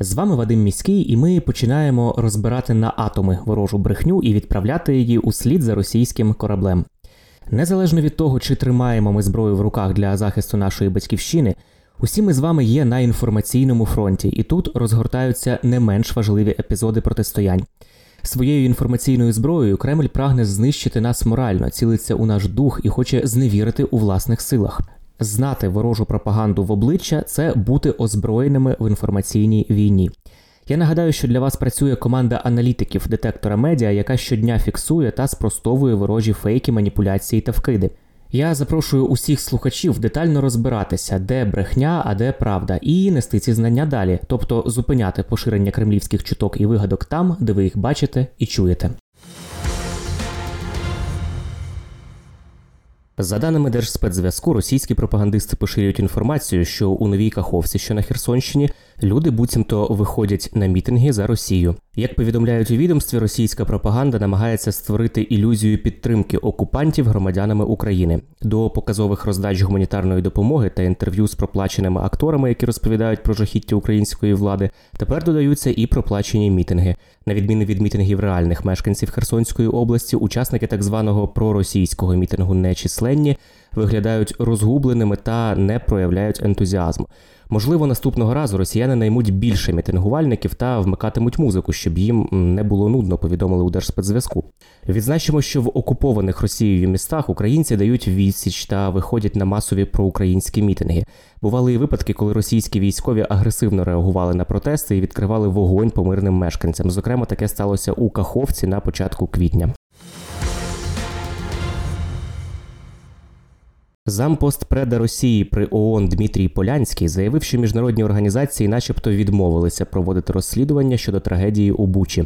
З вами Вадим Міський, і ми починаємо розбирати на атоми ворожу брехню і відправляти її у слід за російським кораблем. Незалежно від того, чи тримаємо ми зброю в руках для захисту нашої батьківщини, усі ми з вами є на інформаційному фронті, і тут розгортаються не менш важливі епізоди протистоянь. Своєю інформаційною зброєю Кремль прагне знищити нас морально, цілиться у наш дух і хоче зневірити у власних силах. Знати ворожу пропаганду в обличчя це бути озброєними в інформаційній війні. Я нагадаю, що для вас працює команда аналітиків детектора медіа, яка щодня фіксує та спростовує ворожі фейки, маніпуляції та вкиди. Я запрошую усіх слухачів детально розбиратися, де брехня, а де правда, і нести ці знання далі, тобто зупиняти поширення кремлівських чуток і вигадок там, де ви їх бачите і чуєте. За даними Держспецзв'язку, російські пропагандисти поширюють інформацію, що у новій Каховці, що на Херсонщині, люди буцімто виходять на мітинги за Росію. Як повідомляють у відомстві, російська пропаганда намагається створити ілюзію підтримки окупантів громадянами України. До показових роздач гуманітарної допомоги та інтерв'ю з проплаченими акторами, які розповідають про жахіття української влади, тепер додаються і проплачені мітинги. На відміну від мітингів реальних мешканців Херсонської області, учасники так званого проросійського мітингу нечисленні виглядають розгубленими та не проявляють ентузіазму. Можливо, наступного разу росіяни наймуть більше мітингувальників та вмикатимуть музику, щоб їм не було нудно, повідомили у Держспецзв'язку. Відзначимо, що в окупованих Росією містах українці дають відсіч та виходять на масові проукраїнські мітинги. Бували і випадки, коли російські військові агресивно реагували на протести і відкривали вогонь по мирним мешканцям. Зокрема, таке сталося у Каховці на початку квітня. Зампостпреда Росії при ООН Дмитрій Полянський заявив, що міжнародні організації, начебто, відмовилися проводити розслідування щодо трагедії у Бучі.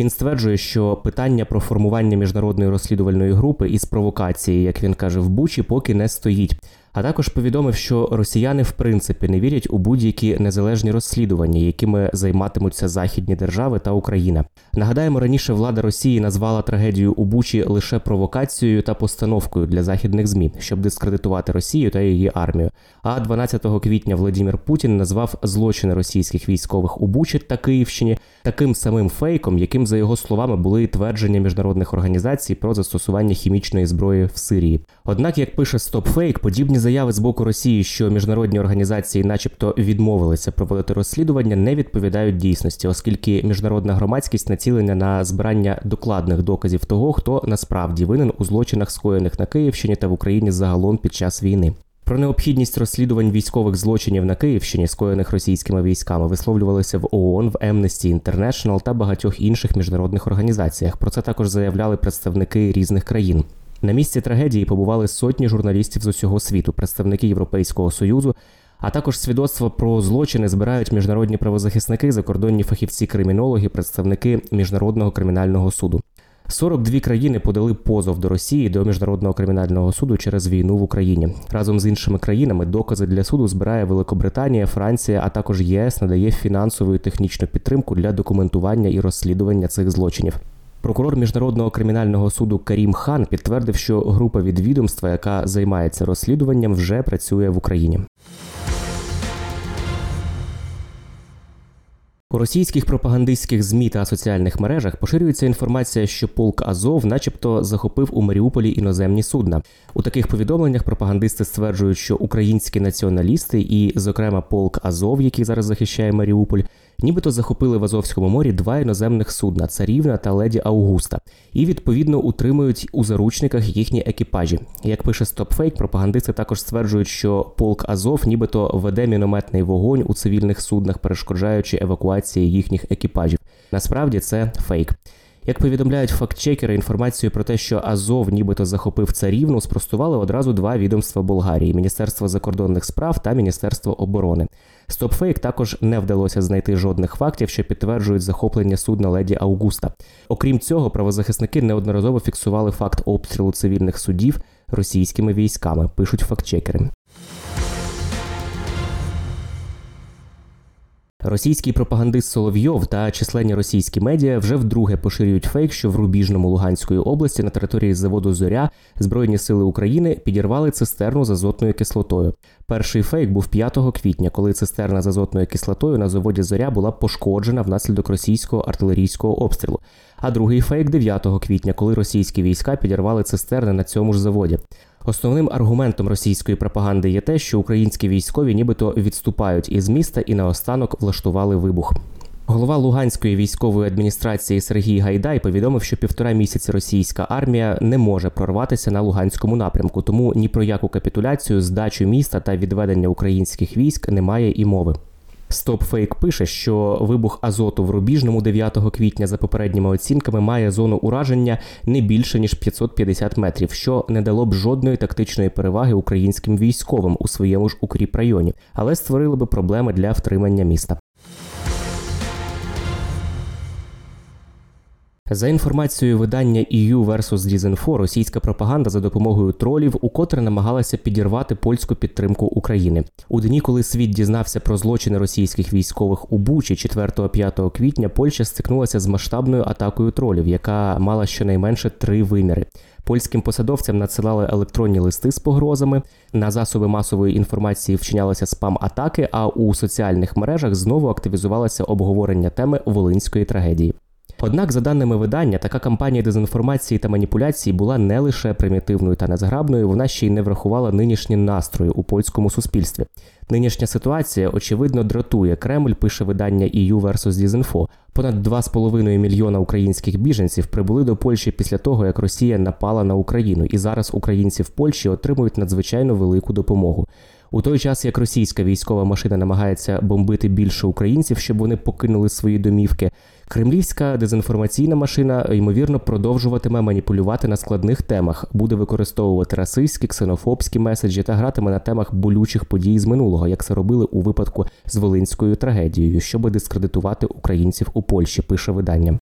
Він стверджує, що питання про формування міжнародної розслідувальної групи із провокації, як він каже, в Бучі поки не стоїть. А також повідомив, що росіяни в принципі не вірять у будь-які незалежні розслідування, якими займатимуться західні держави та Україна. Нагадаємо, раніше влада Росії назвала трагедію у Бучі лише провокацією та постановкою для західних змі, щоб дискредитувати Росію та її армію. А 12 квітня Владимир Путін назвав злочини російських військових у Бучі та Київщині таким самим фейком, яким за його словами були твердження міжнародних організацій про застосування хімічної зброї в Сирії. Однак, як пише StopFake, подібні заяви з боку Росії, що міжнародні організації, начебто, відмовилися проводити розслідування, не відповідають дійсності, оскільки міжнародна громадськість націлена на збирання докладних доказів того, хто насправді винен у злочинах, скоєних на Київщині та в Україні загалом під час війни. Про необхідність розслідувань військових злочинів на Київщині, скоєних російськими військами, висловлювалися в ООН, в Amnesty International та багатьох інших міжнародних організаціях. Про це також заявляли представники різних країн. На місці трагедії побували сотні журналістів з усього світу, представники Європейського союзу. А також свідоцтва про злочини збирають міжнародні правозахисники, закордонні фахівці, кримінологи, представники міжнародного кримінального суду. 42 країни подали позов до Росії до міжнародного кримінального суду через війну в Україні. Разом з іншими країнами докази для суду збирає Великобританія, Франція, а також ЄС надає фінансову і технічну підтримку для документування і розслідування цих злочинів. Прокурор міжнародного кримінального суду Карім Хан підтвердив, що група від відомства, яка займається розслідуванням, вже працює в Україні. У російських пропагандистських змі та соціальних мережах поширюється інформація, що полк Азов, начебто, захопив у Маріуполі іноземні судна. У таких повідомленнях пропагандисти стверджують, що українські націоналісти, і, зокрема, полк Азов, який зараз захищає Маріуполь, нібито захопили в Азовському морі два іноземних судна царівна та леді Аугуста, і відповідно утримують у заручниках їхні екіпажі. Як пише StopFake, пропагандисти також стверджують, що полк Азов нібито веде мінометний вогонь у цивільних суднах, перешкоджаючи евакуації їхніх екіпажів. Насправді це фейк. Як повідомляють фактчекери, інформацію про те, що Азов нібито захопив царівну, спростували одразу два відомства Болгарії: Міністерство закордонних справ та Міністерство оборони. Стопфейк також не вдалося знайти жодних фактів, що підтверджують захоплення судна леді Аугуста. Окрім цього, правозахисники неодноразово фіксували факт обстрілу цивільних судів російськими військами. Пишуть фактчекери. Російський пропагандист Соловйов та численні російські медіа вже вдруге поширюють фейк, що в Рубіжному Луганської області на території заводу Зоря Збройні сили України підірвали цистерну з азотною кислотою. Перший фейк був 5 квітня, коли цистерна з азотною кислотою на заводі Зоря була пошкоджена внаслідок російського артилерійського обстрілу. А другий фейк 9 квітня, коли російські війська підірвали цистерни на цьому ж заводі. Основним аргументом російської пропаганди є те, що українські військові нібито відступають із міста і наостанок влаштували вибух. Голова Луганської військової адміністрації Сергій Гайдай повідомив, що півтора місяці російська армія не може прорватися на Луганському напрямку, тому ні про яку капітуляцію, здачу міста та відведення українських військ немає і мови. StopFake пише, що вибух азоту в Рубіжному 9 квітня за попередніми оцінками має зону ураження не більше ніж 550 метрів, що не дало б жодної тактичної переваги українським військовим у своєму ж укріп районі, але створило би проблеми для втримання міста. За інформацією видання EU versus Disinfo, російська пропаганда за допомогою тролів укотре намагалася підірвати польську підтримку України. У дні, коли світ дізнався про злочини російських військових у Бучі 4-5 квітня, Польща стикнулася з масштабною атакою тролів, яка мала щонайменше три виміри. Польським посадовцям надсилали електронні листи з погрозами. На засоби масової інформації вчинялися спам-атаки. А у соціальних мережах знову активізувалося обговорення теми волинської трагедії. Однак, за даними видання, така кампанія дезінформації та маніпуляцій була не лише примітивною та незграбною, вона ще й не врахувала нинішні настрої у польському суспільстві. Нинішня ситуація, очевидно, дратує Кремль, пише видання EU versus Disinfo. Понад 2,5 мільйона українських біженців прибули до Польщі після того, як Росія напала на Україну, і зараз українці в Польщі отримують надзвичайно велику допомогу. У той час як російська військова машина намагається бомбити більше українців, щоб вони покинули свої домівки. Кремлівська дезінформаційна машина ймовірно продовжуватиме маніпулювати на складних темах, буде використовувати расистські, ксенофобські меседжі та гратиме на темах болючих подій з минулого, як це робили у випадку з Волинською трагедією, щоб дискредитувати українців у Польщі. Пише видання.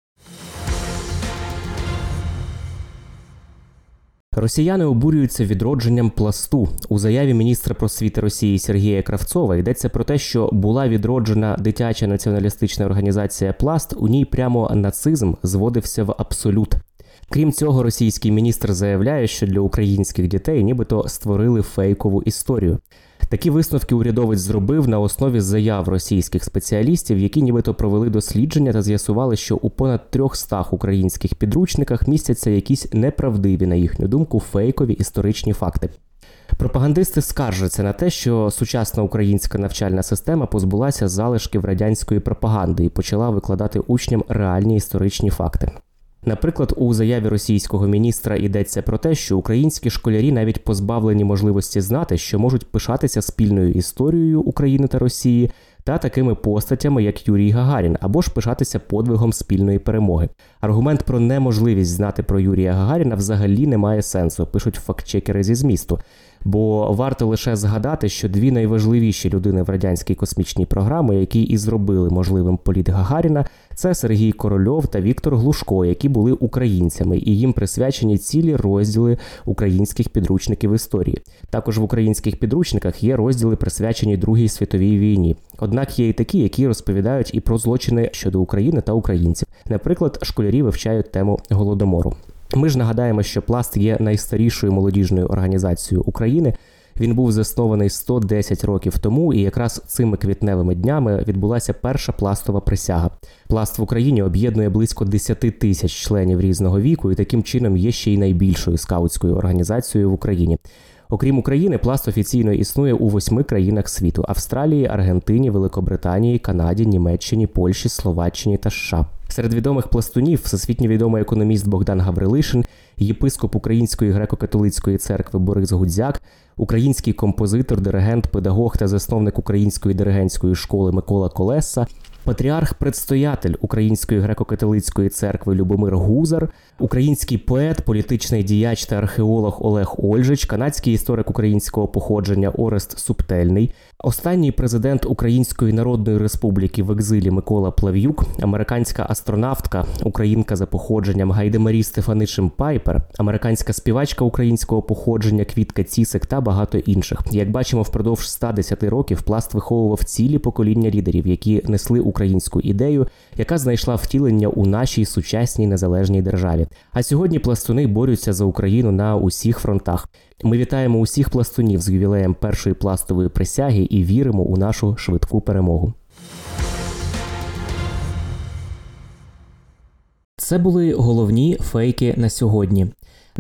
Росіяни обурюються відродженням пласту у заяві міністра просвіти Росії Сергія Кравцова. Йдеться про те, що була відроджена дитяча націоналістична організація Пласт. У ній прямо нацизм зводився в абсолют. Крім цього, російський міністр заявляє, що для українських дітей нібито створили фейкову історію. Такі висновки урядовець зробив на основі заяв російських спеціалістів, які нібито провели дослідження та з'ясували, що у понад 300 українських підручниках містяться якісь неправдиві, на їхню думку, фейкові історичні факти. Пропагандисти скаржаться на те, що сучасна українська навчальна система позбулася залишків радянської пропаганди і почала викладати учням реальні історичні факти. Наприклад, у заяві російського міністра йдеться про те, що українські школярі навіть позбавлені можливості знати, що можуть пишатися спільною історією України та Росії та такими постатями, як Юрій Гагарін, або ж пишатися подвигом спільної перемоги. Аргумент про неможливість знати про Юрія Гагаріна взагалі не має сенсу, пишуть фактчекери зі змісту. Бо варто лише згадати, що дві найважливіші людини в радянській космічній програмі, які і зробили можливим політ Гагаріна, це Сергій Корольов та Віктор Глушко, які були українцями, і їм присвячені цілі розділи українських підручників історії. Також в українських підручниках є розділи присвячені Другій світовій війні. Однак є і такі, які розповідають і про злочини щодо України та українців. Наприклад, школярі вивчають тему голодомору. Ми ж нагадаємо, що пласт є найстарішою молодіжною організацією України. Він був заснований 110 років тому, і якраз цими квітневими днями відбулася перша пластова присяга. Пласт в Україні об'єднує близько 10 тисяч членів різного віку, і таким чином є ще й найбільшою скаутською організацією в Україні. Окрім України, пласт офіційно існує у восьми країнах світу: Австралії, Аргентині, Великобританії, Канаді, Німеччині, Польщі, Словаччині та США. Серед відомих пластунів всесвітньо відомий економіст Богдан Гаврилишин, єпископ Української греко-католицької церкви Борис Гудзяк, український композитор, диригент, педагог та засновник української диригентської школи Микола Колеса, патріарх-предстоятель Української греко-католицької церкви Любомир Гузар, український поет, політичний діяч та археолог Олег Ольжич, канадський історик українського походження Орест Субтельний, Останній президент Української Народної Республіки в екзилі Микола Плав'юк, американська астронавтка, українка за походженням Гайдемарі Стефанишин Пайпер, американська співачка українського походження Квітка Цісик та багато інших. Як бачимо, впродовж 110 років пласт виховував цілі покоління лідерів, які несли українську ідею, яка знайшла втілення у нашій сучасній незалежній державі. А сьогодні пластуни борються за Україну на усіх фронтах. Ми вітаємо усіх пластунів з ювілеєм першої пластової присяги і віримо у нашу швидку перемогу. Це були головні фейки на сьогодні.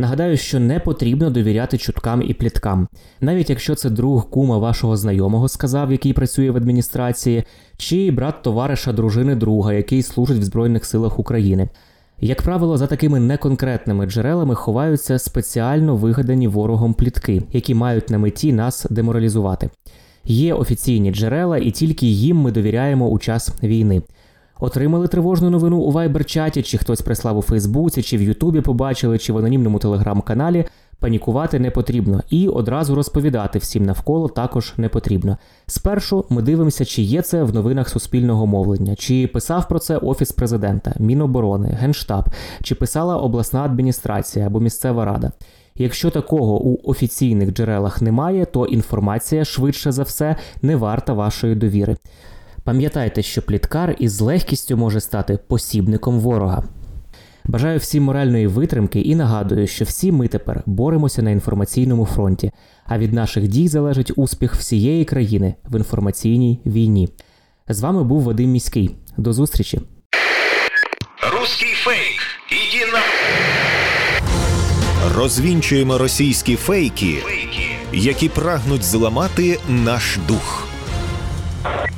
Нагадаю, що не потрібно довіряти чуткам і пліткам, навіть якщо це друг кума вашого знайомого сказав, який працює в адміністрації, чи брат товариша дружини друга, який служить в Збройних силах України. Як правило, за такими неконкретними джерелами ховаються спеціально вигадані ворогом плітки, які мають на меті нас деморалізувати. Є офіційні джерела, і тільки їм ми довіряємо у час війни. Отримали тривожну новину у Viber-чаті, чи хтось прислав у Фейсбуці, чи в Ютубі побачили, чи в анонімному телеграм-каналі. Панікувати не потрібно і одразу розповідати всім навколо також не потрібно. Спершу ми дивимося, чи є це в новинах суспільного мовлення, чи писав про це офіс президента, Міноборони, Генштаб, чи писала обласна адміністрація або місцева рада. Якщо такого у офіційних джерелах немає, то інформація швидше за все не варта вашої довіри. Пам'ятайте, що пліткар із легкістю може стати посібником ворога. Бажаю всім моральної витримки і нагадую, що всі ми тепер боремося на інформаційному фронті, а від наших дій залежить успіх всієї країни в інформаційній війні. З вами був Вадим Міський. До зустрічі. Русский фейк. Иди на... Розвінчуємо російські фейки, Фейки. які прагнуть зламати наш дух.